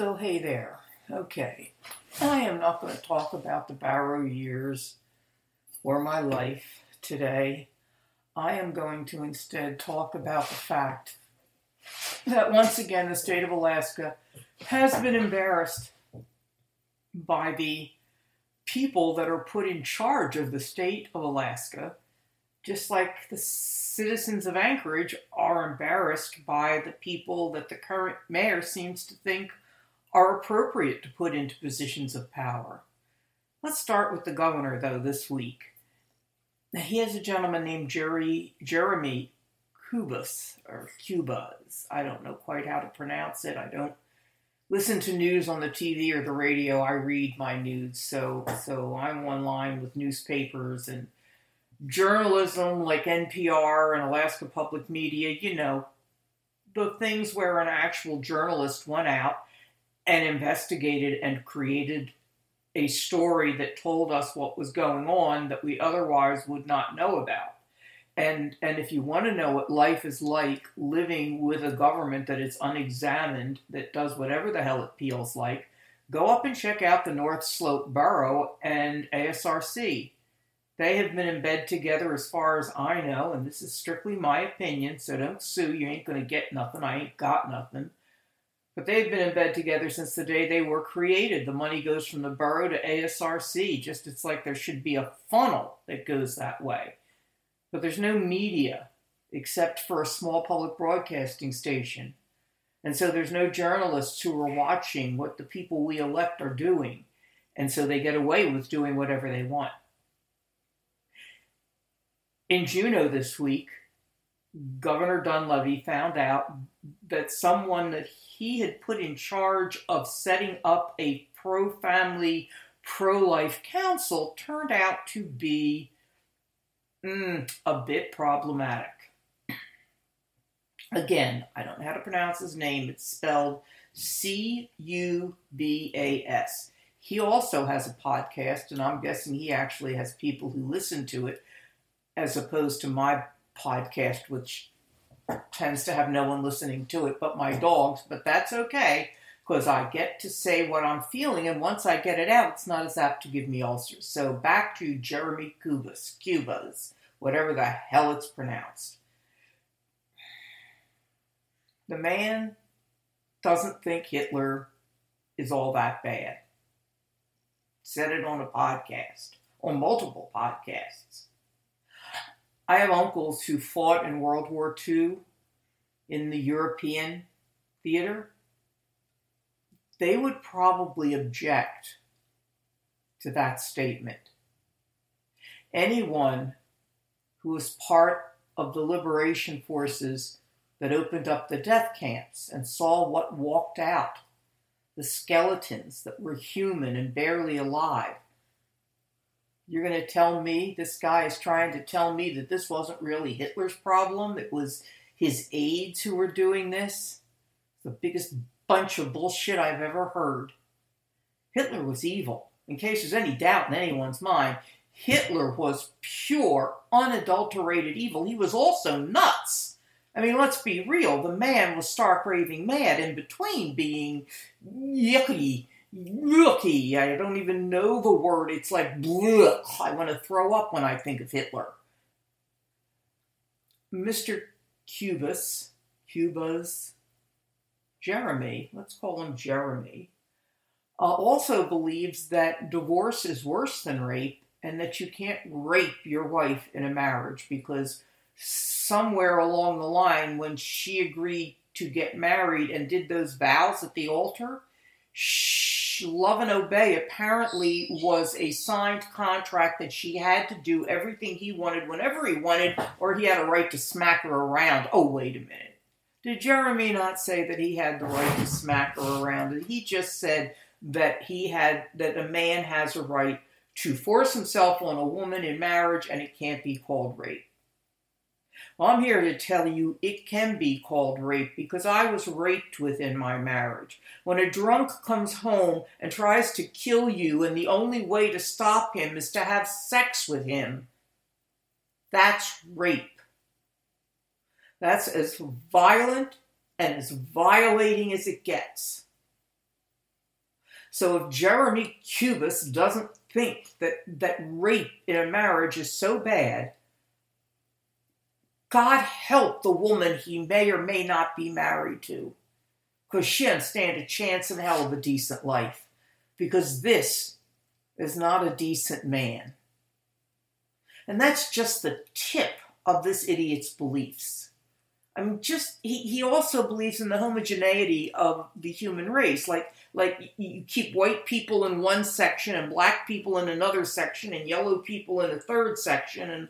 So, hey there. Okay. I am not going to talk about the Barrow years or my life today. I am going to instead talk about the fact that once again the state of Alaska has been embarrassed by the people that are put in charge of the state of Alaska, just like the citizens of Anchorage are embarrassed by the people that the current mayor seems to think are appropriate to put into positions of power. Let's start with the governor, though, this week. Now, he has a gentleman named Jerry, Jeremy Kubas, or Cubas. I don't know quite how to pronounce it. I don't listen to news on the TV or the radio. I read my news, so so I'm online with newspapers and journalism like NPR and Alaska Public Media. You know, the things where an actual journalist went out and investigated and created a story that told us what was going on that we otherwise would not know about. And, and if you want to know what life is like living with a government that is unexamined, that does whatever the hell it feels like, go up and check out the North Slope Borough and ASRC. They have been in bed together as far as I know, and this is strictly my opinion, so don't sue. You ain't going to get nothing. I ain't got nothing. But they've been in bed together since the day they were created. The money goes from the borough to ASRC. Just it's like there should be a funnel that goes that way. But there's no media except for a small public broadcasting station. And so there's no journalists who are watching what the people we elect are doing. And so they get away with doing whatever they want. In Juneau this week, Governor Dunleavy found out that someone that he had put in charge of setting up a pro family, pro life council turned out to be mm, a bit problematic. Again, I don't know how to pronounce his name. It's spelled C U B A S. He also has a podcast, and I'm guessing he actually has people who listen to it, as opposed to my podcast, which tends to have no one listening to it but my dogs, but that's okay because I get to say what I'm feeling, and once I get it out, it's not as apt to give me ulcers. So back to Jeremy Cubas, Cubas, whatever the hell it's pronounced. The man doesn't think Hitler is all that bad. Said it on a podcast, on multiple podcasts. I have uncles who fought in World War II in the European theater. They would probably object to that statement. Anyone who was part of the liberation forces that opened up the death camps and saw what walked out the skeletons that were human and barely alive you're going to tell me this guy is trying to tell me that this wasn't really Hitler's problem? It was his aides who were doing this? The biggest bunch of bullshit I've ever heard. Hitler was evil. In case there's any doubt in anyone's mind, Hitler was pure, unadulterated evil. He was also nuts. I mean, let's be real. The man was stark raving mad in between being yucky Yucky. I don't even know the word. It's like blech. I want to throw up when I think of Hitler. Mr. Cubas, Cubas, Jeremy, let's call him Jeremy, uh, also believes that divorce is worse than rape and that you can't rape your wife in a marriage because somewhere along the line, when she agreed to get married and did those vows at the altar, she love and obey apparently was a signed contract that she had to do everything he wanted whenever he wanted, or he had a right to smack her around. Oh, wait a minute. Did Jeremy not say that he had the right to smack her around? He just said that he had that a man has a right to force himself on a woman in marriage and it can't be called rape. I'm here to tell you it can be called rape because I was raped within my marriage. When a drunk comes home and tries to kill you, and the only way to stop him is to have sex with him, that's rape. That's as violent and as violating as it gets. So if Jeremy Cubas doesn't think that, that rape in a marriage is so bad, God help the woman he may or may not be married to, because she doesn't stand a chance in hell of a decent life, because this is not a decent man. And that's just the tip of this idiot's beliefs. I mean, just he, he also believes in the homogeneity of the human race. Like like you keep white people in one section and black people in another section and yellow people in a third section and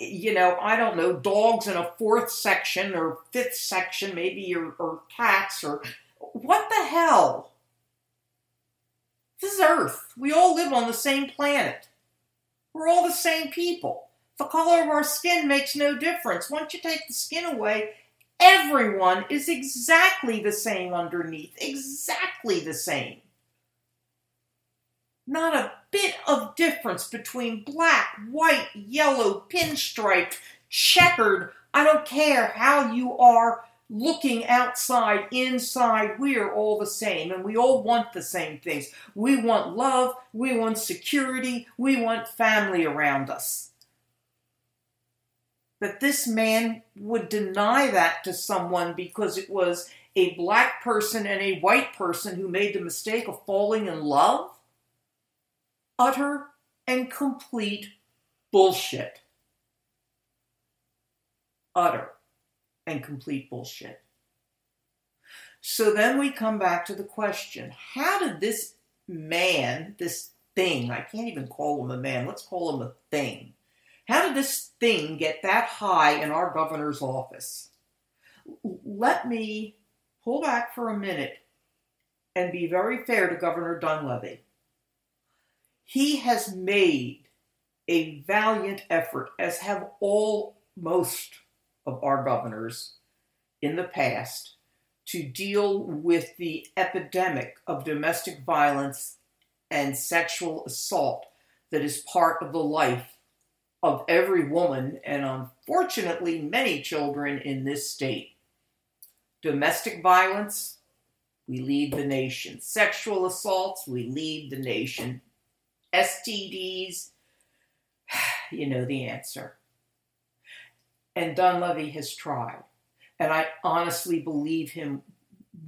you know I don't know dogs in a fourth section or fifth section maybe or, or cats or what the hell? This is Earth. We all live on the same planet. We're all the same people. The color of our skin makes no difference. Once you take the skin away, everyone is exactly the same underneath. Exactly the same. Not a bit of difference between black, white, yellow, pinstriped, checkered. I don't care how you are looking outside, inside, we are all the same and we all want the same things. We want love, we want security, we want family around us. That this man would deny that to someone because it was a black person and a white person who made the mistake of falling in love? Utter and complete bullshit. Utter and complete bullshit. So then we come back to the question how did this man, this thing, I can't even call him a man, let's call him a thing. How did this thing get that high in our governor's office? Let me pull back for a minute and be very fair to Governor Dunleavy. He has made a valiant effort, as have all most of our governors in the past to deal with the epidemic of domestic violence and sexual assault that is part of the life of every woman and unfortunately many children in this state. Domestic violence, we lead the nation. Sexual assaults, we lead the nation. STDs, you know the answer. And Dunleavy has tried. And I honestly believe him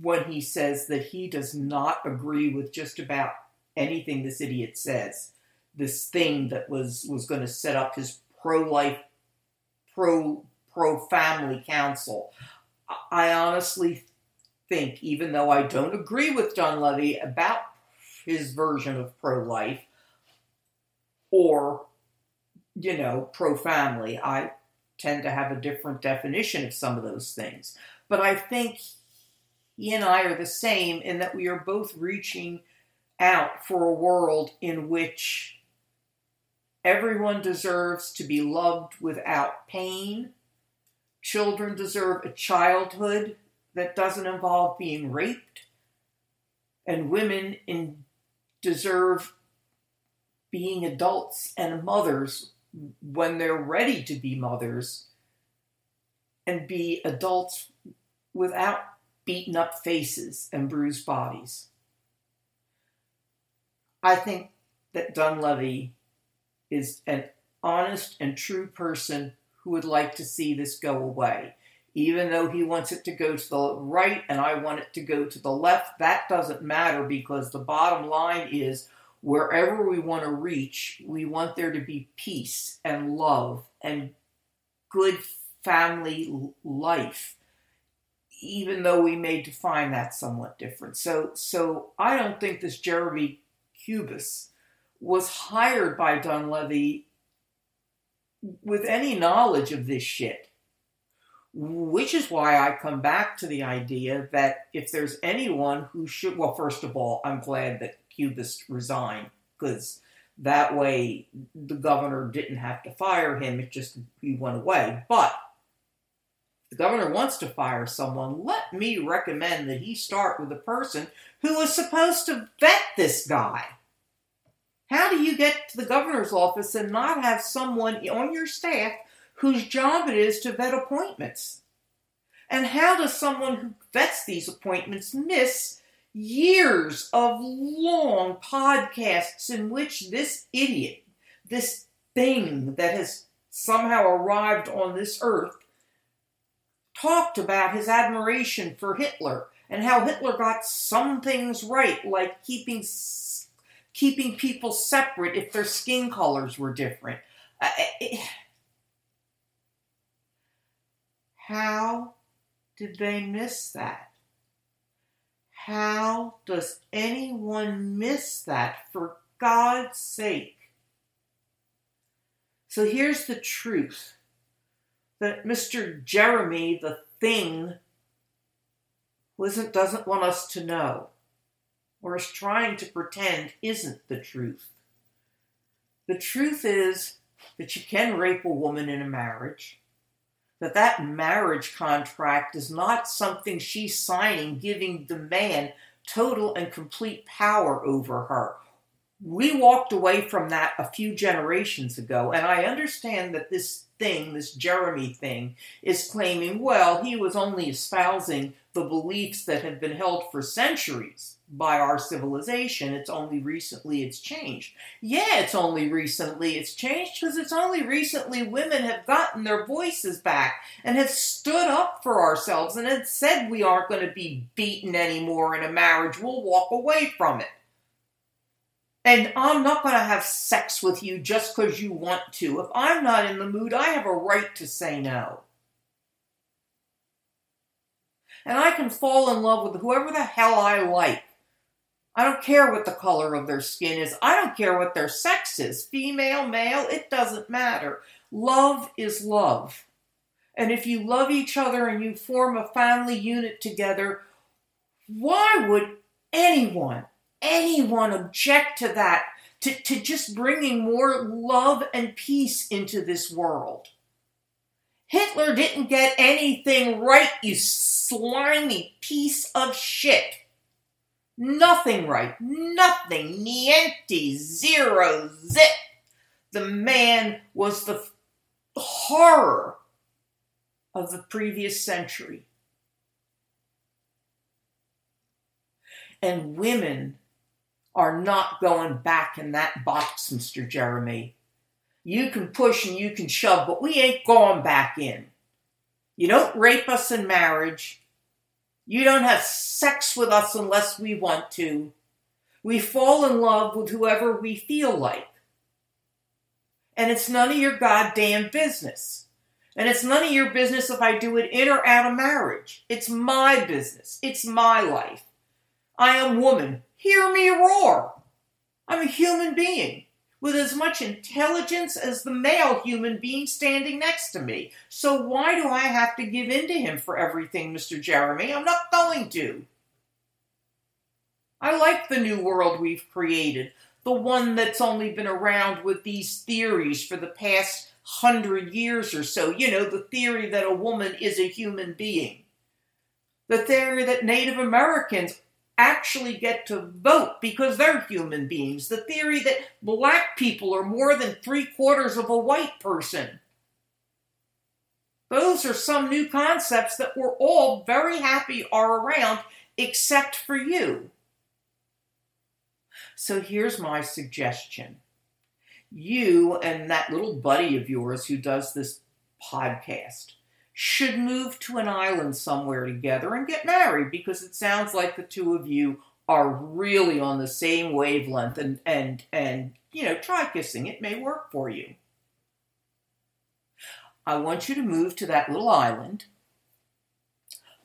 when he says that he does not agree with just about anything this idiot says. This thing that was, was going to set up his pro life, pro pro family council. I honestly think, even though I don't agree with Dunleavy about his version of pro life or, you know, pro family, I tend to have a different definition of some of those things. But I think he and I are the same in that we are both reaching out for a world in which everyone deserves to be loved without pain. Children deserve a childhood that doesn't involve being raped. And women in, deserve being adults and mothers when they're ready to be mothers and be adults without beaten up faces and bruised bodies. I think that Dunleavy is an honest and true person who would like to see this go away. Even though he wants it to go to the right and I want it to go to the left, that doesn't matter because the bottom line is wherever we want to reach, we want there to be peace and love and good family life, even though we may define that somewhat different. So, so I don't think this Jeremy Cubas was hired by Dunleavy with any knowledge of this shit. Which is why I come back to the idea that if there's anyone who should, well, first of all, I'm glad that Cubas resigned because that way the governor didn't have to fire him, it just he went away. But the governor wants to fire someone, let me recommend that he start with the person who was supposed to vet this guy. How do you get to the governor's office and not have someone on your staff whose job it is to vet appointments? And how does someone who vets these appointments miss years of long podcasts in which this idiot, this thing that has somehow arrived on this earth, talked about his admiration for Hitler and how Hitler got some things right, like keeping keeping people separate if their skin colors were different. Uh, eh, eh, how did they miss that? How does anyone miss that for God's sake? So here's the truth that Mr. Jeremy, the thing, doesn't want us to know, or is trying to pretend isn't the truth. The truth is that you can rape a woman in a marriage, that that marriage contract is not something she's signing giving the man total and complete power over her. We walked away from that a few generations ago, and I understand that this thing, this Jeremy thing, is claiming, well, he was only espousing the beliefs that have been held for centuries by our civilization. It's only recently it's changed. Yeah, it's only recently it's changed because it's only recently women have gotten their voices back and have stood up for ourselves and have said we aren't going to be beaten anymore in a marriage. We'll walk away from it. And I'm not going to have sex with you just because you want to. If I'm not in the mood, I have a right to say no. And I can fall in love with whoever the hell I like. I don't care what the color of their skin is. I don't care what their sex is female, male, it doesn't matter. Love is love. And if you love each other and you form a family unit together, why would anyone anyone object to that, to, to just bringing more love and peace into this world. Hitler didn't get anything right, you slimy piece of shit. Nothing right. Nothing. Niente. Zero. Zip. The man was the horror of the previous century. And women are not going back in that box, Mr. Jeremy. You can push and you can shove, but we ain't going back in. You don't rape us in marriage. You don't have sex with us unless we want to. We fall in love with whoever we feel like. And it's none of your goddamn business. And it's none of your business if I do it in or out of marriage. It's my business. It's my life. I am woman. Hear me roar. I'm a human being with as much intelligence as the male human being standing next to me. So why do I have to give in to him for everything, Mr. Jeremy? I'm not going to. I like the new world we've created, the one that's only been around with these theories for the past hundred years or so. You know, the theory that a woman is a human being. The theory that Native Americans actually get to vote because they're human beings. The theory that black people are more than three quarters of a white person. Those are some new concepts that we're all very happy are around, except for you. So here's my suggestion. You and that little buddy of yours who does this podcast should move to an island somewhere together and get married because it sounds like the two of you are really on the same wavelength and and and you know try kissing. It may work for you. I want you to move to that little island.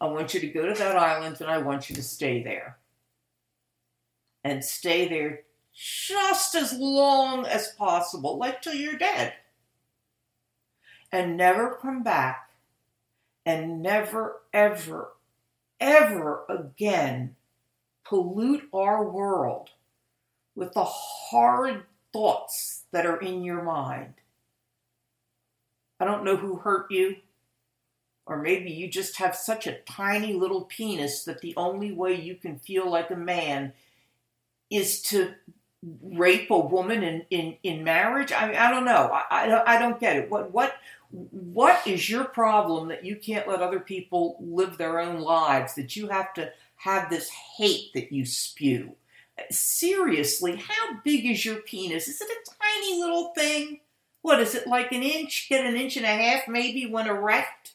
I want you to go to that island and i want you to stay there. And stay there just as long as possible like till you're dead. And never come back and never, ever, ever again pollute our world with the hard thoughts that are in your mind. I don't know who hurt you, or maybe you just have such a tiny little penis that the only way you can feel like a man is to rape a woman in, in, in marriage. I, I don't know. I, I, I don't get it. What, what, what is your problem that you can't let other people live their own lives, that you have to have this hate that you spew. Seriously, how big is your penis? Is it a tiny little thing? What is it like an inch? Get an inch and a half maybe when erect?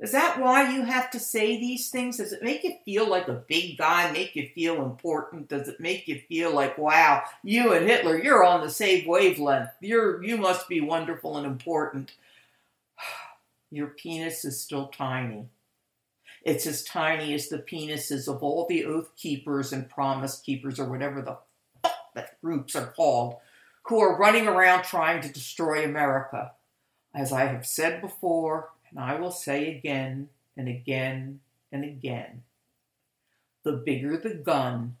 Is that why you have to say these things? Does it make you feel like a big guy, make you feel important? Does it make you feel like, wow, you and Hitler, you're on the same wavelength. You're you must be wonderful and important. Your penis is still tiny. It's as tiny as the penises of all the oath keepers and promise keepers or whatever the fuck that groups are called, who are running around trying to destroy America. As I have said before, and I will say again and again and again the bigger the gun,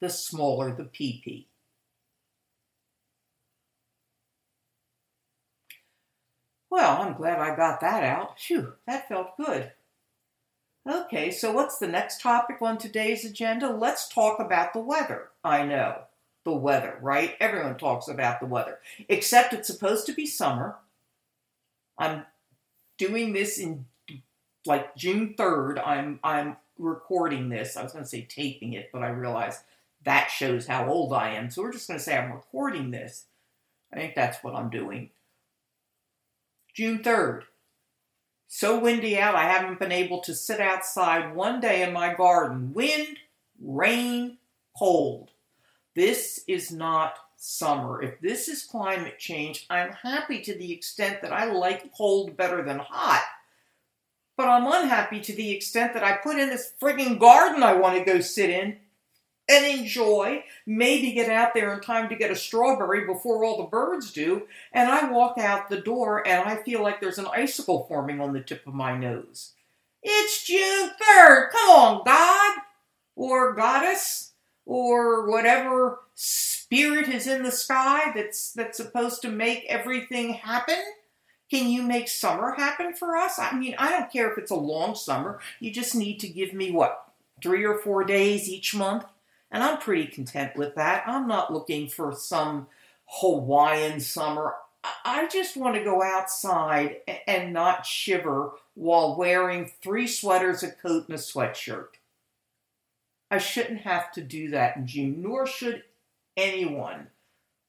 the smaller the PP. Well, I'm glad I got that out. Phew, that felt good. Okay, so what's the next topic on today's agenda? Let's talk about the weather. I know, the weather, right? Everyone talks about the weather, except it's supposed to be summer. I'm doing this in like June 3rd. I'm I'm recording this. I was going to say taping it, but I realized that shows how old I am. So we're just going to say I'm recording this. I think that's what I'm doing. June 3rd. So windy out, I haven't been able to sit outside one day in my garden. Wind, rain, cold. This is not summer. If this is climate change, I'm happy to the extent that I like cold better than hot. But I'm unhappy to the extent that I put in this frigging garden I want to go sit in and enjoy, maybe get out there in time to get a strawberry before all the birds do, and I walk out the door and I feel like there's an icicle forming on the tip of my nose. It's June 3rd. Come on, God or Goddess or whatever spirit is in the sky that's that's supposed to make everything happen? Can you make summer happen for us? I mean, I don't care if it's a long summer. You just need to give me what, three or four days each month? And I'm pretty content with that. I'm not looking for some Hawaiian summer. I just want to go outside and not shiver while wearing three sweaters, a coat, and a sweatshirt. I shouldn't have to do that in June, nor should anyone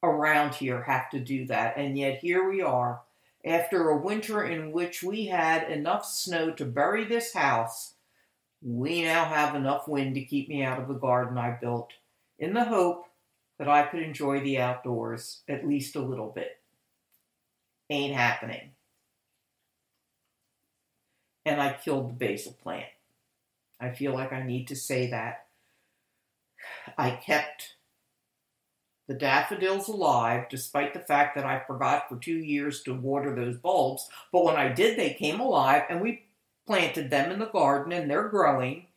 around here have to do that. And yet here we are, after a winter in which we had enough snow to bury this house, we now have enough wind to keep me out of the garden I built in the hope that I could enjoy the outdoors at least a little bit. Ain't happening. And I killed the basil plant. I feel like I need to say that I kept the daffodils alive despite the fact that I forgot for two years to water those bulbs. But when I did, they came alive and we planted them in the garden and they're growing.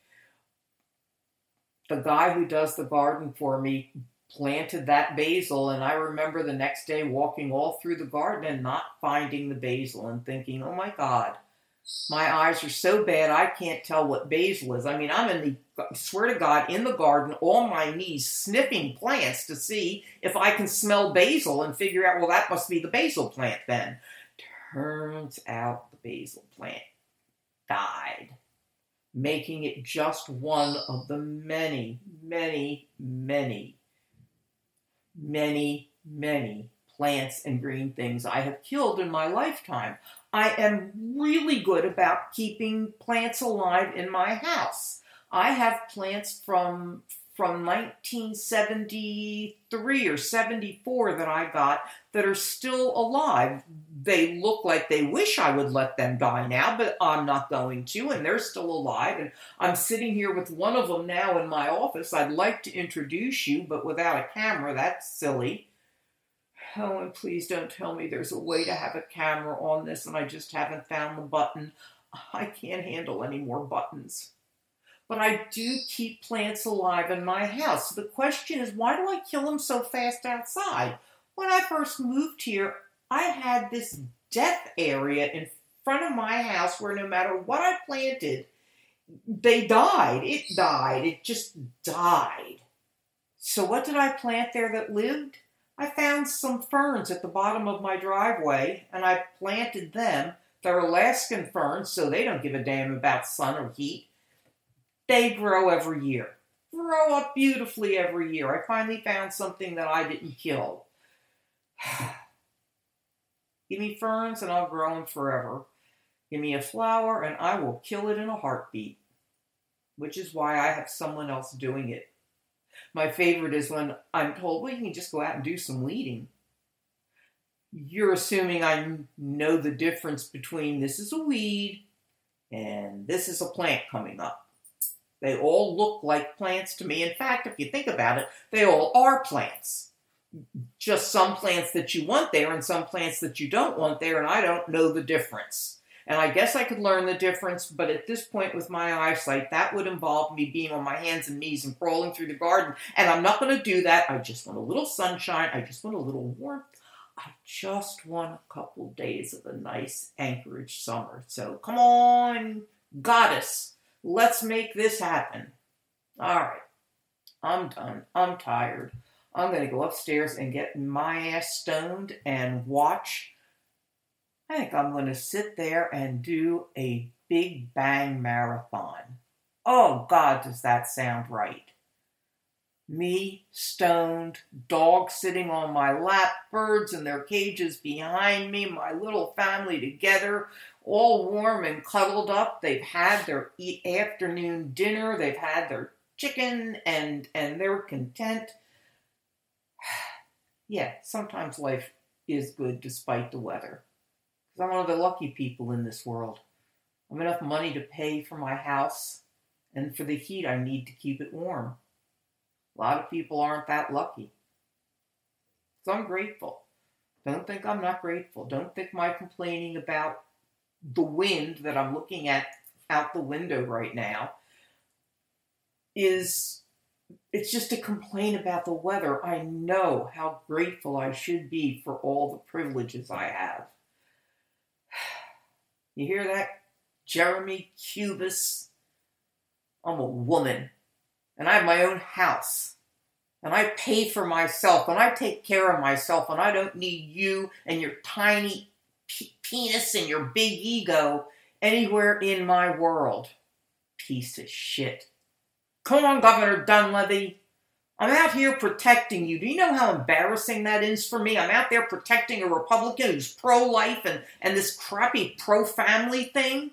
The guy who does the garden for me planted that basil, and I remember the next day walking all through the garden and not finding the basil and thinking, oh my God, my eyes are so bad I can't tell what basil is. I mean, I'm in the swear to God, in the garden, on my knees, sniffing plants to see if I can smell basil and figure out, well, that must be the basil plant then. Turns out the basil plant died, making it just one of the many, many, many, many, many plants and green things I have killed in my lifetime. I am really good about keeping plants alive in my house. I have plants from from 1973 or 74 that I got that are still alive. They look like they wish I would let them die now, but I'm not going to, and they're still alive. And I'm sitting here with one of them now in my office. I'd like to introduce you, but without a camera, that's silly. Oh, and please don't tell me there's a way to have a camera on this and I just haven't found the button. I can't handle any more buttons but I do keep plants alive in my house. So the question is, why do I kill them so fast outside? When I first moved here, I had this death area in front of my house where no matter what I planted, they died. It died. It just died. So what did I plant there that lived? I found some ferns at the bottom of my driveway and I planted them. They're Alaskan ferns, so they don't give a damn about sun or heat they grow every year. Grow up beautifully every year. I finally found something that I didn't kill. Give me ferns and I'll grow them forever. Give me a flower and I will kill it in a heartbeat, which is why I have someone else doing it. My favorite is when I'm told, well, you can just go out and do some weeding. You're assuming I know the difference between this is a weed and this is a plant coming up. They all look like plants to me. In fact, if you think about it, they all are plants. Just some plants that you want there and some plants that you don't want there, and I don't know the difference. And I guess I could learn the difference, but at this point with my eyesight, that would involve me being on my hands and knees and crawling through the garden. And I'm not going to do that. I just want a little sunshine. I just want a little warmth. I just want a couple days of a nice Anchorage summer. So come on, goddess, let's make this happen. All right, I'm done. I'm tired. I'm going to go upstairs and get my ass stoned and watch I think I'm going to sit there and do a Big Bang marathon. Oh, God, does that sound right? Me, stoned, dog sitting on my lap, birds in their cages behind me, my little family together, all warm and cuddled up. They've had their eat afternoon dinner, they've had their chicken, and, and they're content. yeah, sometimes life is good despite the weather. Because I'm one of the lucky people in this world. I have enough money to pay for my house and for the heat I need to keep it warm. A lot of people aren't that lucky. So I'm grateful. Don't think I'm not grateful. Don't think my complaining about the wind that I'm looking at out the window right now is it's just a complaint about the weather. I know how grateful I should be for all the privileges I have. You hear that? Jeremy Cubas. I'm a woman. And I have my own house. And I pay for myself. And I take care of myself. And I don't need you and your tiny penis and your big ego anywhere in my world. Piece of shit. Come on, Governor Dunleavy. I'm out here protecting you. Do you know how embarrassing that is for me? I'm out there protecting a Republican who's pro life and, and this crappy pro family thing.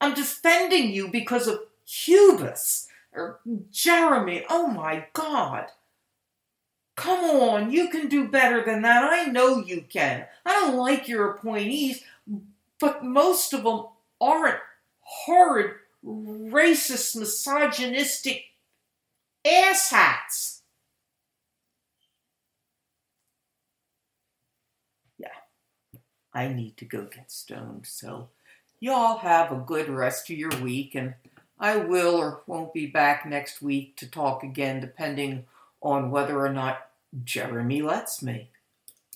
I'm defending you because of Cubas or er, Jeremy. Oh my God. Come on, you can do better than that. I know you can. I don't like your appointees, but most of them aren't horrid, racist, misogynistic asshats. Yeah, I need to go get stoned. So, y'all have a good rest of your week, and I will or won't be back next week to talk again, depending on whether or not Jeremy lets me.